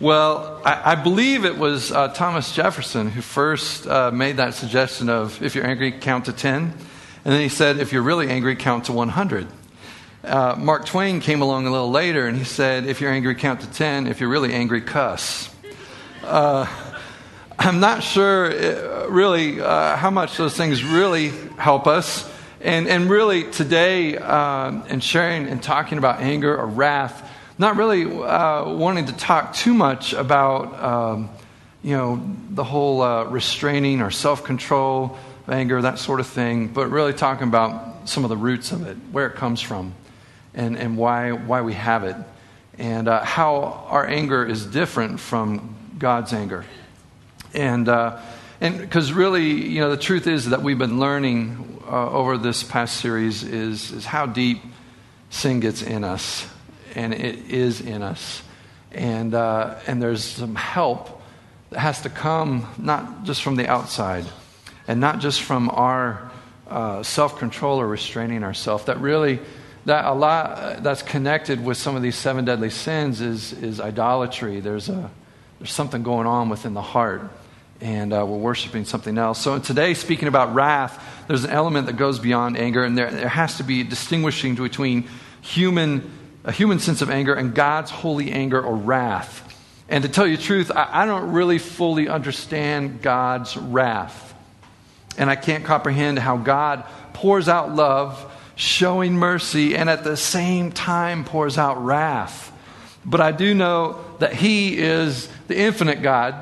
Well, I, I believe it was uh, Thomas Jefferson who first uh, made that suggestion of if you're angry, count to 10. And then he said, if you're really angry, count to 100. Uh, Mark Twain came along a little later and he said, if you're angry, count to 10. If you're really angry, cuss. Uh, I'm not sure uh, really uh, how much those things really help us. And, and really, today, uh, in sharing and talking about anger or wrath, not really uh, wanting to talk too much about, um, you know, the whole uh, restraining or self control, anger, that sort of thing, but really talking about some of the roots of it, where it comes from, and, and why, why we have it, and uh, how our anger is different from God's anger. And, uh, and because really, you know, the truth is that we've been learning uh, over this past series is, is how deep sin gets in us and it is in us. And, uh, and there's some help that has to come not just from the outside and not just from our uh, self control or restraining ourselves. That really, that a lot that's connected with some of these seven deadly sins is, is idolatry. There's, a, there's something going on within the heart and uh, we're worshiping something else. So today, speaking about wrath, there's an element that goes beyond anger, and there, there has to be distinguishing between human a human sense of anger and God's holy anger or wrath. And to tell you the truth, I, I don't really fully understand God's wrath. And I can't comprehend how God pours out love, showing mercy, and at the same time pours out wrath. But I do know that He is the infinite God,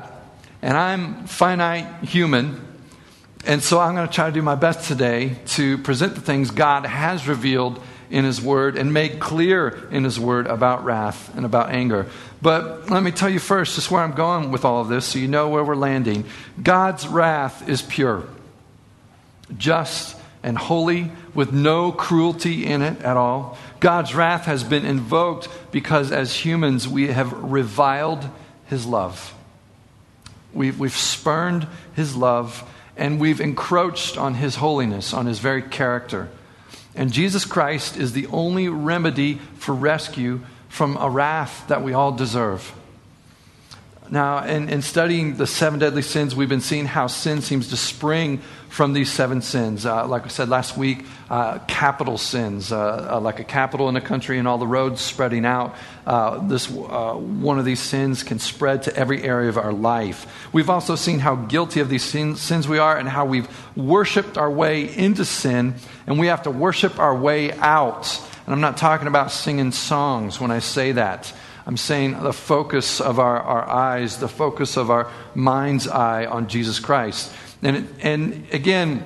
and I'm finite human. And so I'm going to try to do my best today to present the things God has revealed in His Word and made clear in His Word about wrath and about anger. But let me tell you first, just where I'm going with all of this so you know where we're landing. God's wrath is pure, just, and holy, with no cruelty in it at all. God's wrath has been invoked because as humans we have reviled His love. We've, we've spurned His love and we've encroached on His holiness, on His very character. And Jesus Christ is the only remedy for rescue from a wrath that we all deserve. Now, in, in, studying the seven deadly sins, we've been seeing how sin seems to spring from these seven sins. Uh, like I said last week, uh, capital sins, uh, uh like a capital in a country and all the roads spreading out. Uh, this uh, one of these sins can spread to every area of our life. We've also seen how guilty of these sins, sins we are and how we've worshipped our way into sin, and we have to worship our way out. And I'm not talking about singing songs when I say that. I'm saying the focus of our, our eyes, the focus of our mind's eye on Jesus Christ. And, and again,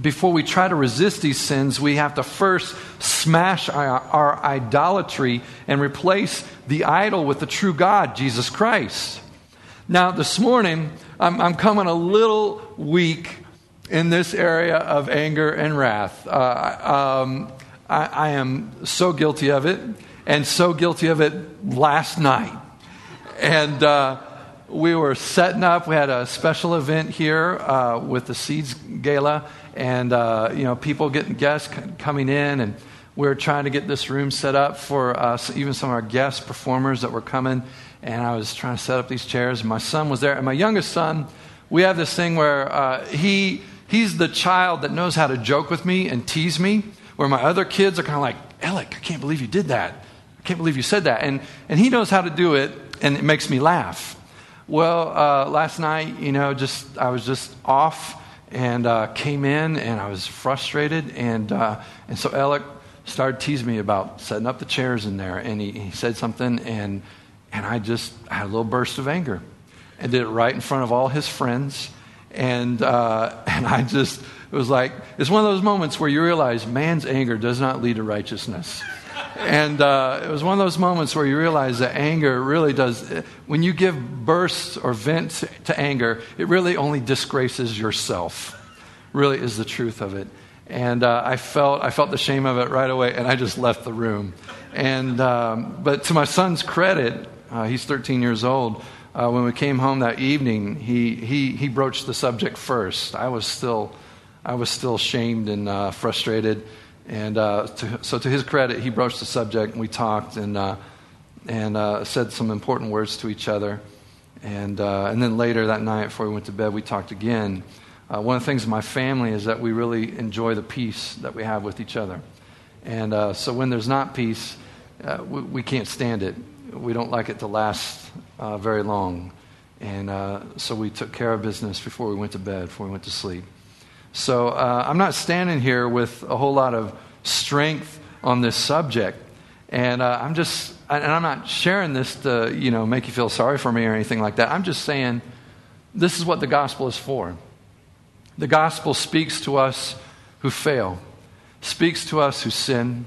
before we try to resist these sins, we have to first smash our, our idolatry and replace the idol with the true God, Jesus Christ. Now, this morning, I'm, I'm coming a little weak in this area of anger and wrath. Uh, um, I, I am so guilty of it and so guilty of it last night. And uh, we were setting up. We had a special event here uh, with the Seeds Gala, and uh, you know, people getting guests coming in, and we were trying to get this room set up for us, even some of our guest performers that were coming. And I was trying to set up these chairs. And my son was there, and my youngest son. We have this thing where uh, he he's the child that knows how to joke with me and tease me, where my other kids are kind of like, Alec, I can't believe you did that I can't believe you said that. And, and he knows how to do it, and it makes me laugh. Well, uh, last night, you know, just I was just off and uh, came in, and I was frustrated, and uh, and so Alec started teasing me about setting up the chairs in there, and he, he said something, and and I just had a little burst of anger, and did it right in front of all his friends, and uh, and I just it was like it's one of those moments where you realize man's anger does not lead to righteousness and uh, it was one of those moments where you realize that anger really does, when you give bursts or vent to anger, it really only disgraces yourself, really is the truth of it. And uh, I, felt, I felt the shame of it right away, and I just left the room. And, um, but to my son's credit, uh, he's 13 years old. Uh, when we came home that evening, he, he, he broached the subject first. I was still, I was still shamed and uh, frustrated. And uh, to, so, to his credit, he broached the subject, and we talked. And, uh, and uh, said some important words to each other. And, uh, and then later that night, before we went to bed, we talked again. Uh, one of the things in my family is that we really enjoy the peace that we have with each other. And uh, so when there's not peace, we, we, can't stand it. We don't like it to last very long. And so we took care of business before we went to bed, before we went to sleep. So uh, I'm not standing here with a whole lot of strength on this subject. And uh, I'm just, and I'm not sharing this to, you know, make you feel sorry for me or anything like that. I'm just saying this is what the gospel is for. The gospel speaks to us who fail, speaks to us who sin,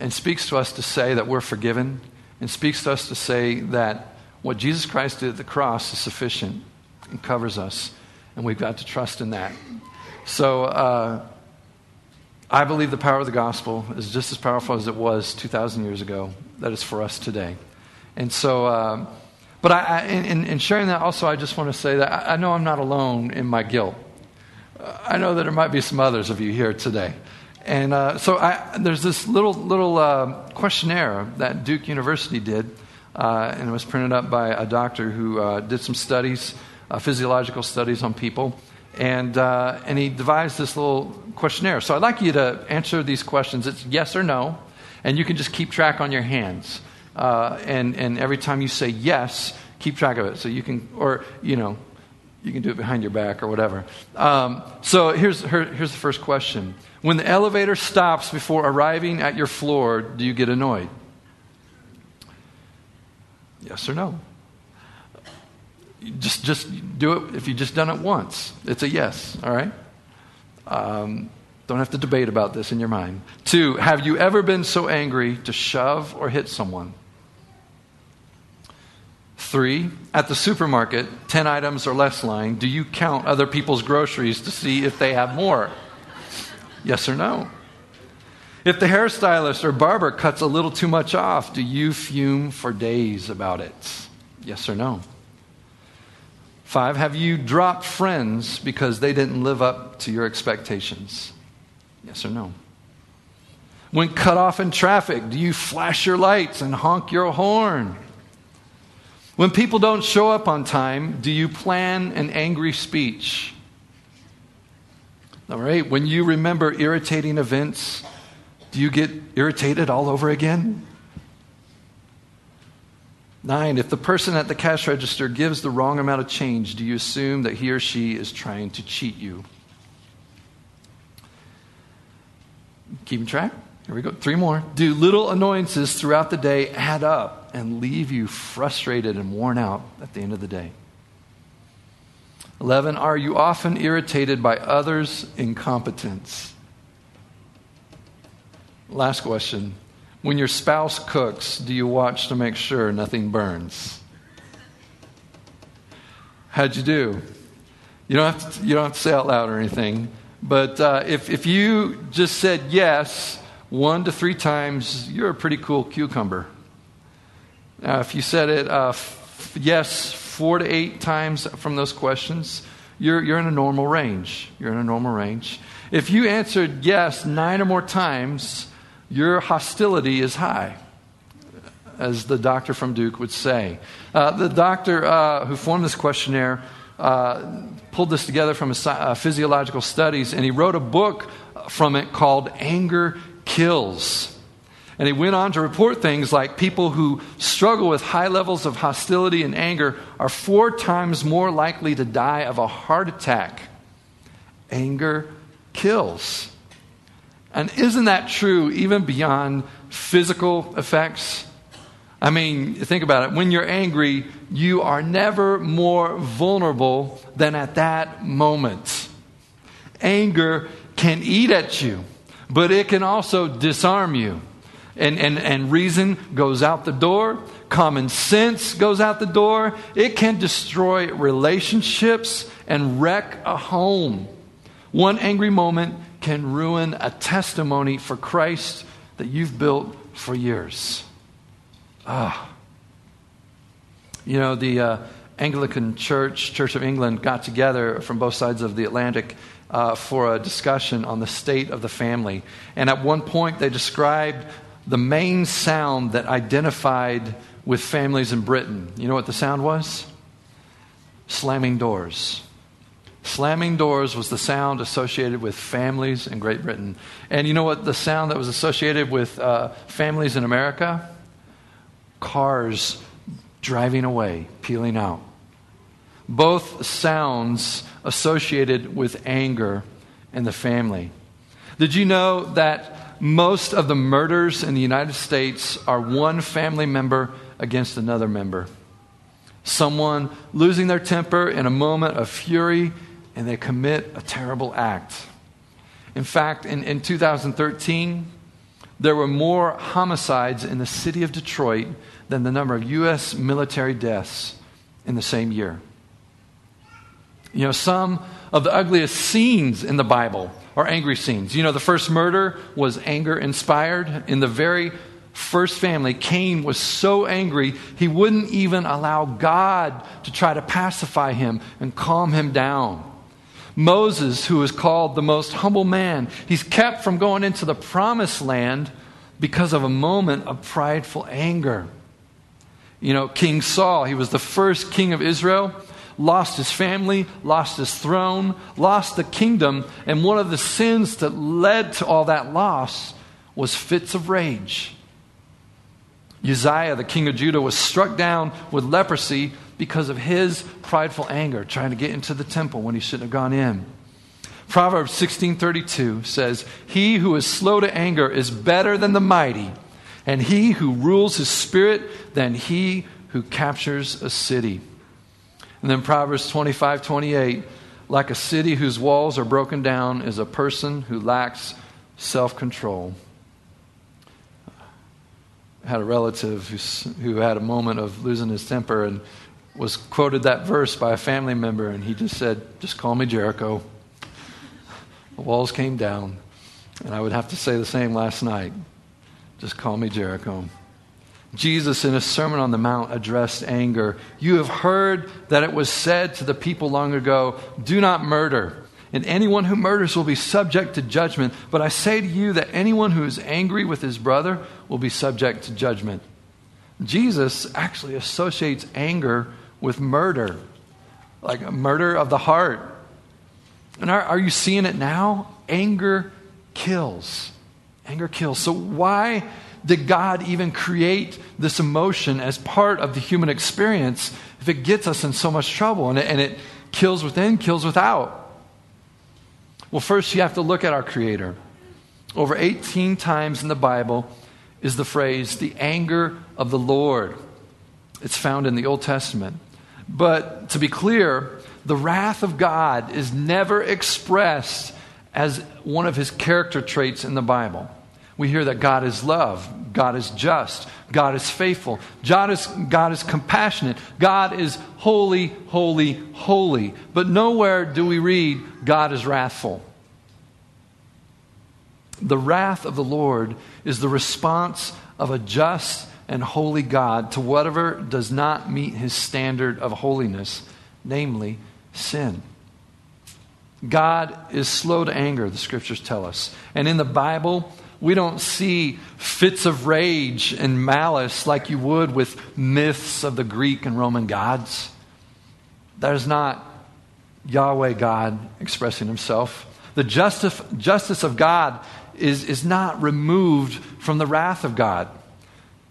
and speaks to us to say that we're forgiven, and speaks to us to say that what Jesus Christ did at the cross is sufficient and covers us, and we've got to trust in that. So, uh, I believe the power of the gospel is just as powerful as it was 2,000 years ago, that is for us today. And so, uh, but I, I, in, in, sharing that also, I just want to say that I, I know I'm not alone in my guilt. Uh, I know that there might be some others of you here today. And uh, so I, there's this little, little uh, questionnaire that Duke University did, uh, and it was printed up by a doctor who uh, did some studies, physiological studies on people. And, uh, and he devised this little questionnaire. So I'd like you to answer these questions. It's yes or no, and you can just keep track on your hands. Uh, and, and every time you say yes, keep track of it. So you can, or, you know, you can do it behind your back or whatever. Um, so here's, here, here's the first question When the elevator stops before arriving at your floor, do you get annoyed? Yes or no? Just just do it if you've just done it once. It's a yes. All right. Um, don't have to debate about this in your mind. Two, have you ever been so angry to shove or hit someone? Three, at the supermarket, 10 items or less line, do you count other people's groceries to see if they have more? Yes or no? If the hairstylist or barber cuts a little too much off, do you fume for days about it? Yes or no? Five, have you dropped friends because they didn't live up to your expectations? Yes or no? When cut off in traffic, do you flash your lights and honk your horn? When people don't show up on time, do you plan an angry speech? Number eight, when you remember irritating events, do you get irritated all over again? Nine, if the person at the cash register gives the wrong amount of change, do you assume that he or she is trying to cheat you? Keeping track? Here we go. Three more. Do little annoyances throughout the day add up and leave you frustrated and worn out at the end of the day? 11. Are you often irritated by others' incompetence? Last question. When your spouse cooks, do you watch to make sure nothing burns? How'd you do? You don't have to, you don't have to say out loud or anything, but uh, if, if you just said yes one to three times, you're a pretty cool cucumber. Now, if you said it uh, f- yes four to eight times from those questions, you're, you're in a normal range. You're in a normal range. If you answered yes nine or more times, your hostility is high, as the doctor from Duke would say. Uh, the doctor uh, who formed this questionnaire uh, pulled this together from his uh, physiological studies, and he wrote a book from it called Anger Kills. And he went on to report things like people who struggle with high levels of hostility and anger are four times more likely to die of a heart attack. Anger kills. And isn't that true even beyond physical effects? I mean, think about it. When you're angry, you are never more vulnerable than at that moment. Anger can eat at you, but it can also disarm you. And, and, and reason goes out the door, common sense goes out the door. It can destroy relationships and wreck a home. One angry moment can ruin a testimony for Christ that you've built for years. Ah. You know, the uh, Anglican Church, Church of England, got together from both sides of the Atlantic uh, for a discussion on the state of the family. And at one point, they described the main sound that identified with families in Britain. You know what the sound was? Slamming doors. Slamming doors was the sound associated with families in Great Britain. And you know what the sound that was associated with uh, families in America? Cars driving away, peeling out. Both sounds associated with anger in the family. Did you know that most of the murders in the United States are one family member against another member? Someone losing their temper in a moment of fury and they commit a terrible act. In fact, in, in 2013, there were more homicides in the city of Detroit than the number of U.S. military deaths in the same year. You know, some of the ugliest scenes in the Bible are angry scenes. You know, the first murder was anger inspired. In the very first family, Cain was so angry he wouldn't even allow God to try to pacify him and calm him down. Moses, who is called the most humble man, he's kept from going into the promised land because of a moment of prideful anger. You know, King Saul, he was the first king of Israel, lost his family, lost his throne, lost the kingdom, and one of the sins that led to all that loss was fits of rage. Uzziah, the king of Judah, was struck down with leprosy because of his prideful anger, trying to get into the temple when he shouldn't have gone in. Proverbs 16:32 says, "He who is slow to anger is better than the mighty, and he who rules his spirit than he who captures a city." And then Proverbs 25:28, "Like a city whose walls are broken down is a person who lacks self-control." I had a relative who had a moment of losing his temper and was quoted that verse by a family member, and he just said, Just call me Jericho. The walls came down. And I would have to say the same last night. Just call me Jericho. Jesus, in his Sermon on the Mount, addressed anger. You have heard that it was said to the people long ago, Do not murder. And anyone who murders will be subject to judgment. But I say to you that anyone who is angry with his brother will be subject to judgment. Jesus actually associates anger with murder, like murder of the heart. And are, are you seeing it now? Anger kills. Anger kills. So, why did God even create this emotion as part of the human experience if it gets us in so much trouble and it, and it kills within, kills without? Well, first, you have to look at our Creator. Over 18 times in the Bible is the phrase, the anger of the Lord. It's found in the Old Testament. But to be clear, the wrath of God is never expressed as one of his character traits in the Bible. We hear that God is love, God is just, God is faithful, God is, God is compassionate, God is holy, holy, holy. But nowhere do we read God is wrathful. The wrath of the Lord is the response of a just and holy God to whatever does not meet his standard of holiness, namely sin. God is slow to anger, the scriptures tell us. And in the Bible, we don't see fits of rage and malice like you would with myths of the Greek and Roman gods. That is not Yahweh God expressing himself. The justice, justice of God is, is not removed from the wrath of God.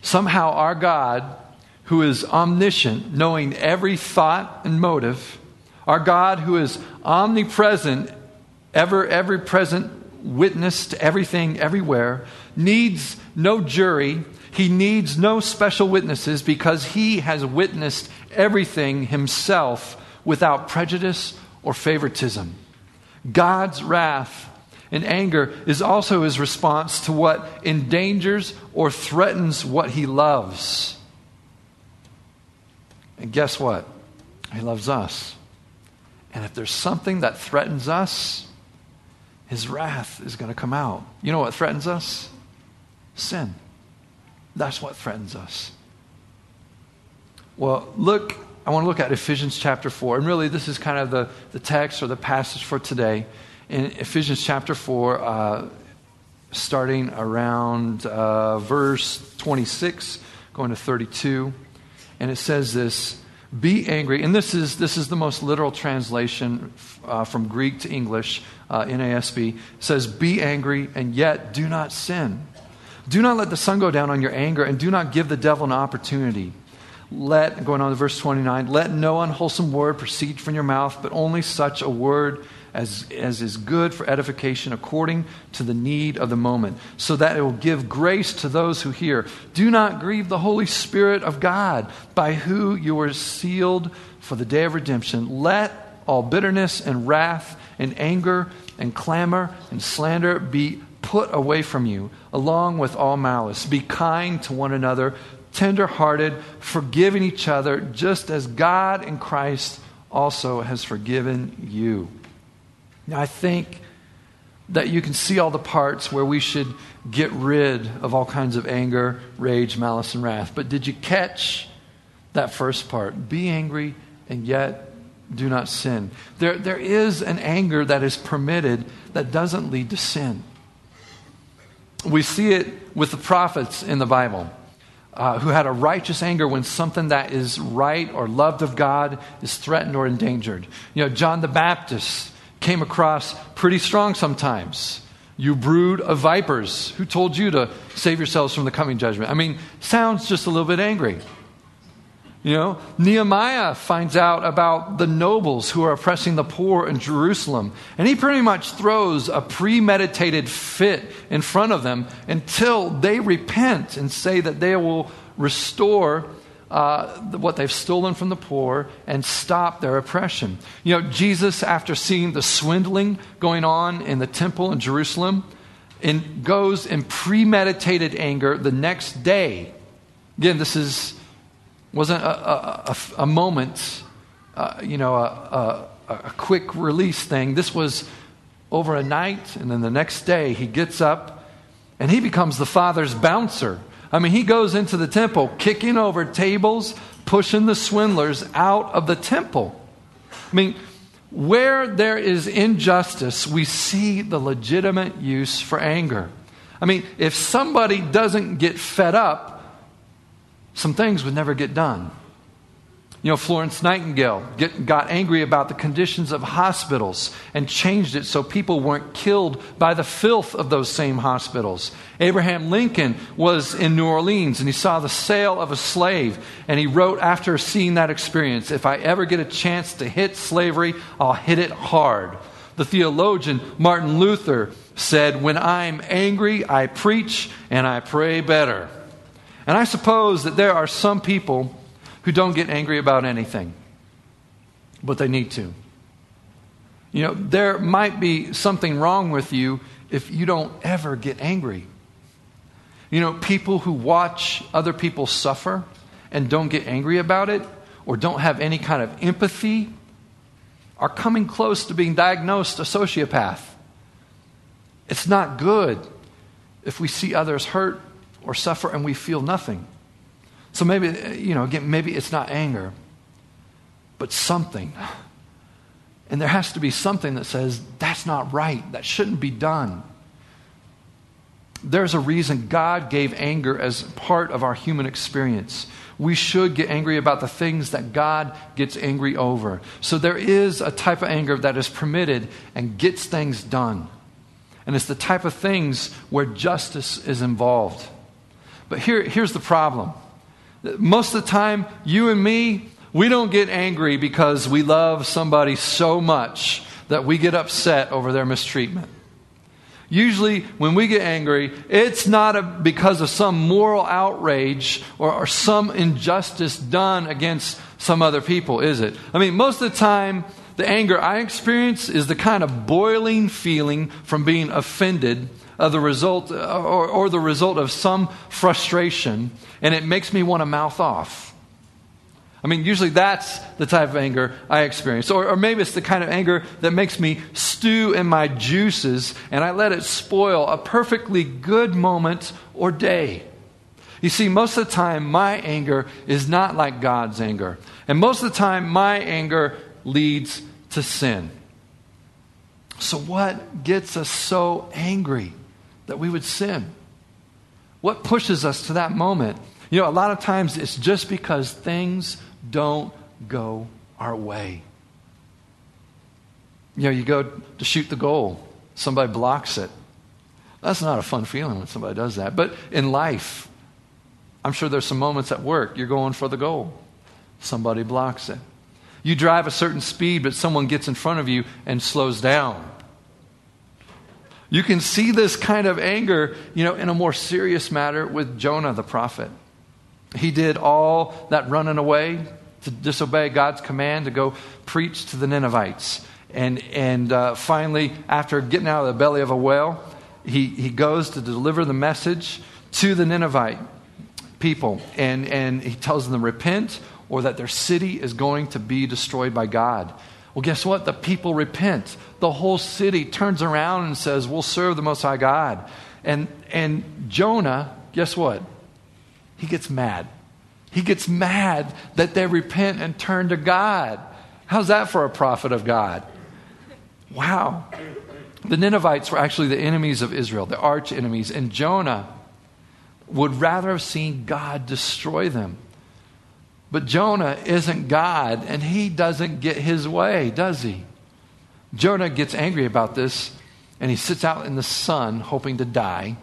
Somehow, our God, who is omniscient, knowing every thought and motive, our God, who is omnipresent, ever, ever present witness to everything, everywhere, needs no jury. He needs no special witnesses because he has witnessed everything himself without prejudice or favoritism. God's wrath and anger is also his response to what endangers or threatens what he loves. And guess what? He loves us. And if there's something that threatens us, his wrath is going to come out. You know what threatens us? Sin. That's what threatens us. Well, look, I want to look at Ephesians chapter 4. And really, this is kind of the, the text or the passage for today in Ephesians chapter 4, uh, starting around uh, verse 26, going to 32. And it says this Be angry. And this is, this is the most literal translation uh, from Greek to English, uh, NASB. It says, Be angry and yet do not sin. Do not let the sun go down on your anger, and do not give the devil an opportunity. Let, going on to verse 29, let no unwholesome word proceed from your mouth, but only such a word as, as is good for edification according to the need of the moment, so that it will give grace to those who hear. Do not grieve the Holy Spirit of God, by who you were sealed for the day of redemption. Let all bitterness and wrath and anger and clamor and slander be put away from you, along with all malice. Be kind to one another, tenderhearted, forgiving each other, just as God in Christ also has forgiven you. I think that you can see all the parts where we should get rid of all kinds of anger, rage, malice, and wrath. But did you catch that first part? Be angry and yet do not sin. There, there is an anger that is permitted that doesn't lead to sin. We see it with the prophets in the Bible. Uh, who had a righteous anger when something that is right or loved of God is threatened or endangered. You know, John the Baptist came across pretty strong sometimes. You brood of vipers. Who told you to save yourselves from the coming judgment? I mean, sounds just a little bit angry. You know, Nehemiah finds out about the nobles who are oppressing the poor in Jerusalem, and he pretty much throws a premeditated fit in front of them until they repent and say that they will restore uh, what they've stolen from the poor and stop their oppression. You know, Jesus, after seeing the swindling going on in the temple in Jerusalem, and goes in premeditated anger the next day. Again, this is wasn't a, a, a, a moment, uh, you know, a, a quick release thing. This was over a night, and then the next day he gets up and he becomes the father's bouncer. I mean, he goes into the temple, kicking over tables, pushing the swindlers out of the temple. I mean, where there is injustice, we see the legitimate use for anger. I mean, if somebody doesn't get fed up, some things would never get done. You know, Florence Nightingale get, got angry about the conditions of hospitals and changed it so people weren't killed by the filth of those same hospitals. Abraham Lincoln was in New Orleans and he saw the sale of a slave and he wrote after seeing that experience, If I ever get a chance to hit slavery, I'll hit it hard. The theologian Martin Luther said, When I'm angry, I preach and I pray better. And I suppose that there are some people who don't get angry about anything, but they need to. You know, there might be something wrong with you if you don't ever get angry. You know, people who watch other people suffer and don't get angry about it or don't have any kind of empathy are coming close to being diagnosed a sociopath. It's not good if we see others hurt or suffer and we feel nothing. So maybe, you know, again, maybe it's not anger, but something. And there has to be something that says, that's not right. That shouldn't be done. There's a reason God gave anger as part of our human experience. We should get angry about the things that God gets angry over. So there is a type of anger that is permitted and gets things done. And it's the type of things where justice is involved. But here, here's the problem most of the time, you and me, we don't get angry because we love somebody so much that we get upset over their mistreatment. Usually, when we get angry, it's not a, because of some moral outrage or, or some injustice done against some other people, is it? I mean, most of the time, the anger I experience is the kind of boiling feeling from being offended of the result or, or the result of some frustration, and it makes me want to mouth off. I mean, usually that's the type of anger I experience. Or, or, maybe it's the kind of anger that makes me stew in my juices and I let it spoil a perfectly good moment or day. You see, most of the time, my anger is not like God's anger. And most of the time, my anger leads to sin. So, what gets us so angry? That we would sin? What pushes us to that moment? You know, a lot of times it's just because things don't go our way. You know, you go to shoot the goal, somebody blocks it. That's not a fun feeling when somebody does that. But in life, I'm sure there's some moments at work you're going for the goal, somebody blocks it. You drive a certain speed, but someone gets in front of you and slows down. You can see this kind of anger, you know, in a more serious matter with Jonah the prophet. He did all that running away to disobey God's command to go preach to the Ninevites. And, and uh, finally, after getting out of the belly of a whale, he, he goes to deliver the message to the Ninevite people. And, and he tells them to repent or that their city is going to be destroyed by God. Well, guess what? The people repent. The whole city turns around and says, We'll serve the Most High God. And, and Jonah, guess what? He gets mad. He gets mad that they repent and turn to God. How's that for a prophet of God? Wow. The Ninevites were actually the enemies of Israel, the arch enemies, and Jonah would rather have seen God destroy them. But Jonah isn't God, and he doesn't get his way, does he? Jonah gets angry about this, and he sits out in the sun hoping to die.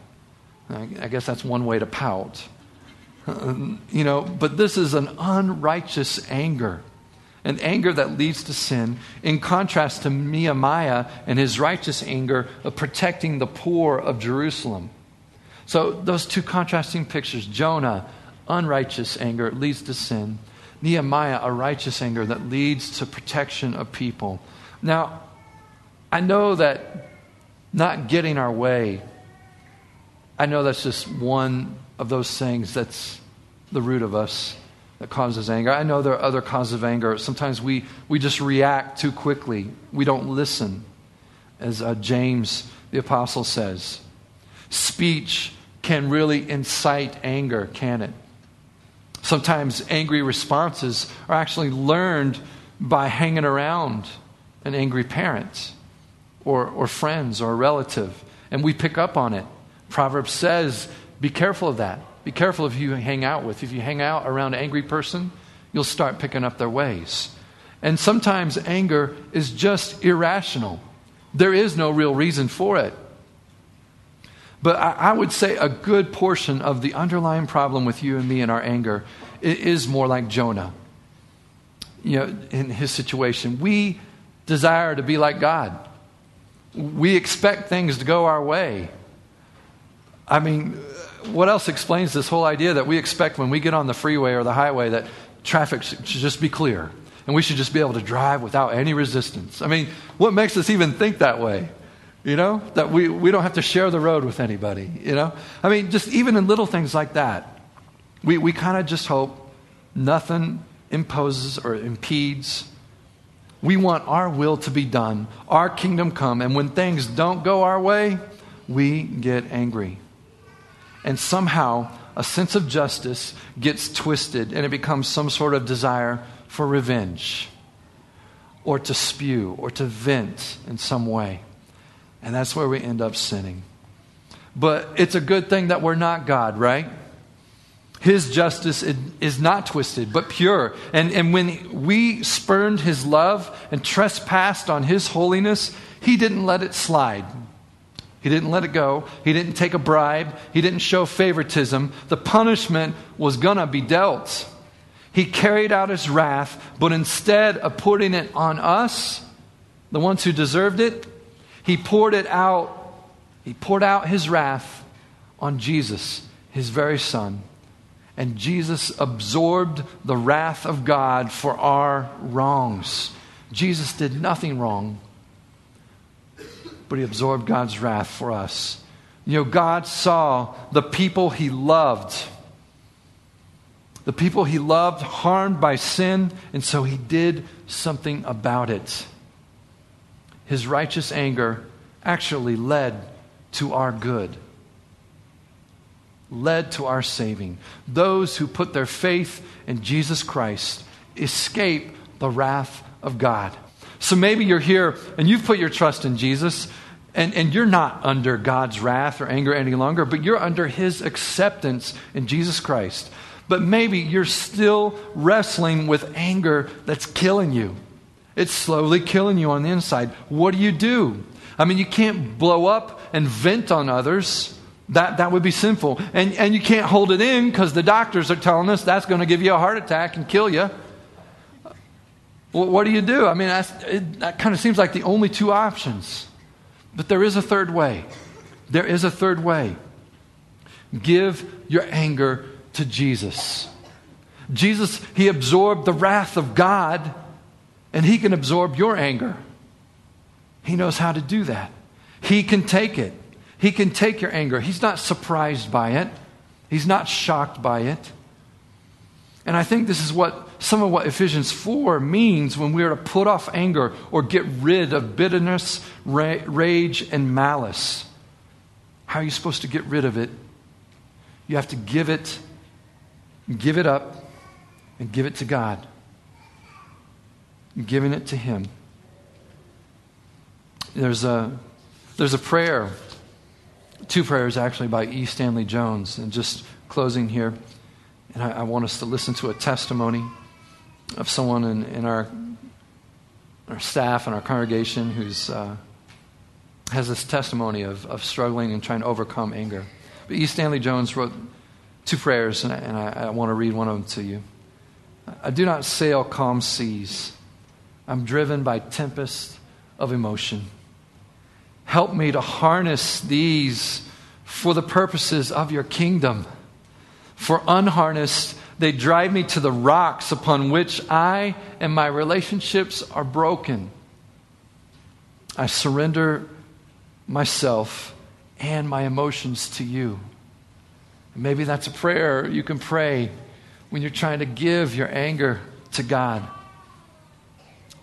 I guess that's one way to pout. You know, but this is an unrighteous anger, an anger that leads to sin, in contrast to Nehemiah and his righteous anger of protecting the poor of Jerusalem. So, those two contrasting pictures Jonah, unrighteous anger leads to sin. Nehemiah, a righteous anger that leads to protection of people. Now, I know that not getting our way, I know that's just one of those things that's the root of us that causes anger. I know there are other causes of anger. Sometimes we, we just react too quickly, we don't listen, as uh, James the Apostle says. Speech can really incite anger, can it? Sometimes angry responses are actually learned by hanging around an angry parent or, or friends or a relative, and we pick up on it. Proverbs says, be careful of that. Be careful if you hang out with. If you hang out around an angry person, you'll start picking up their ways. And sometimes anger is just irrational. There is no real reason for it. But I, I, would say a good portion of the underlying problem with you and me and our anger is more like Jonah. You know, in his situation, we desire to be like God. We expect things to go our way. I mean, what else explains this whole idea that we expect when we get on the freeway or the highway that traffic should just be clear and we should just be able to drive without any resistance? I mean, what makes us even think that way? You know, that we, we don't have to share the road with anybody, you know? I mean, just even in little things like that, we, we kind of just hope nothing imposes or impedes. We want our will to be done, our kingdom come, and when things don't go our way, we get angry. And somehow, a sense of justice gets twisted and it becomes some sort of desire for revenge or to spew or to vent in some way. And that's where we end up sinning. But it's a good thing that we're not God, right? His justice is not twisted, but pure. And, and when we spurned his love and trespassed on his holiness, he didn't let it slide. He didn't let it go. He didn't take a bribe. He didn't show favoritism. The punishment was going to be dealt. He carried out his wrath, but instead of putting it on us, the ones who deserved it, he poured it out. He poured out his wrath on Jesus, his very son. And Jesus absorbed the wrath of God for our wrongs. Jesus did nothing wrong, but he absorbed God's wrath for us. You know, God saw the people he loved, the people he loved harmed by sin, and so he did something about it his righteous anger actually led to our good, led to our saving. Those who put their faith in Jesus Christ escape the wrath of God. So maybe you're here and you've put your trust in Jesus. And, and you're not under God's wrath or anger any longer, but you're under His acceptance in Jesus Christ. But maybe you're still wrestling with anger that's killing you. It's slowly killing you on the inside. What do you do? I mean, you can't blow up and vent on others. That, that would be sinful. And, and you can't hold it in because the doctors are telling us that's going to give you a heart attack and kill you. Well, what do you do? I mean, it, that kind of seems like the only two options. But there is a third way. There is a third way. Give your anger to Jesus. Jesus, He absorbed the wrath of God, and He can absorb your anger. He knows how to do that. He can take it. He can take your anger. He's not surprised by it, He's not shocked by it. And I think this is what some of what Ephesians 4 means when we are to put off anger or get rid of bitterness, ra- rage, and malice. How are you supposed to get rid of it? You have to give it, give it up, and give it to God. Giving it to Him. There's a, there's a prayer, two prayers actually, by E. Stanley Jones. And just closing here, and I, I want us to listen to a testimony of someone in, in our, our staff and our congregation who's. Uh, has this testimony of, of struggling and trying to overcome anger. But E. Stanley Jones wrote two prayers, and and I, I want to read one of them to you. I do not sail calm seas. I'm driven by tempests of emotion. Help me to harness these for the purposes of your kingdom. For unharnessed, they drive me to the rocks upon which I and my relationships are broken. I surrender myself and my emotions to you. Maybe that's a prayer you can pray when you're trying to give your anger to God.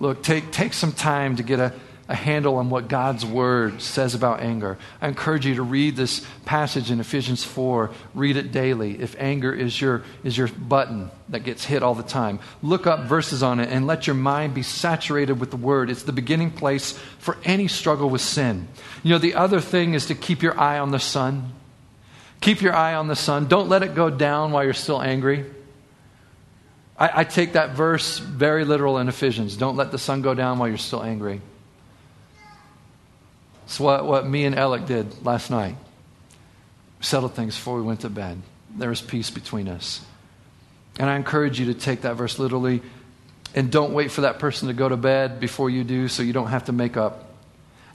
Look, take, take some time to get a, a handle on what God's word says about anger. I encourage you to read this passage in Ephesians 4. Read it daily. If anger is your, is your button that gets hit all the time, look up verses on it and let your mind be saturated with the word. It's the beginning place for any struggle with sin. You know, the other thing is to keep your eye on the sun. Keep your eye on the sun. Don't let it go down while you're still angry. I, I take that verse very literal in Ephesians. Don't let the sun go down while you're still angry. It's what, what me and Alec did last night. Settled things before we went to bed. There was peace between us. And I encourage you to take that verse literally and don't wait for that person to go to bed before you do so you don't have to make up.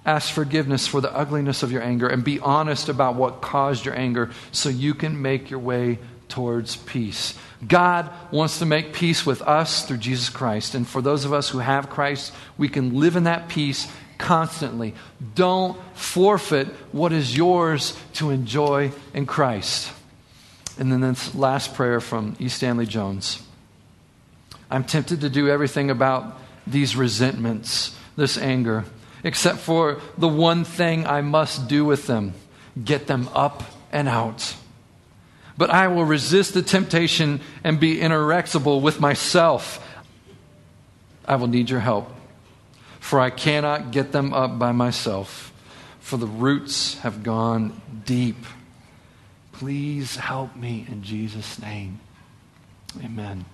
Ask forgiveness for the ugliness of your anger and be honest about what caused your anger so you can make your way towards peace. God wants to make peace with us through Jesus Christ. And for those of us who have Christ, we can live in that peace constantly. Don't forfeit what is yours to enjoy in Christ. And then this last prayer from E. Stanley Jones. I'm tempted to do everything about these resentments, this anger, except for the one thing I must do with them get them up and out. But I will resist the temptation and be inexorable with myself. I will need your help for I cannot get them up by myself, for the roots have gone deep. Please help me in Jesus' name. Amen.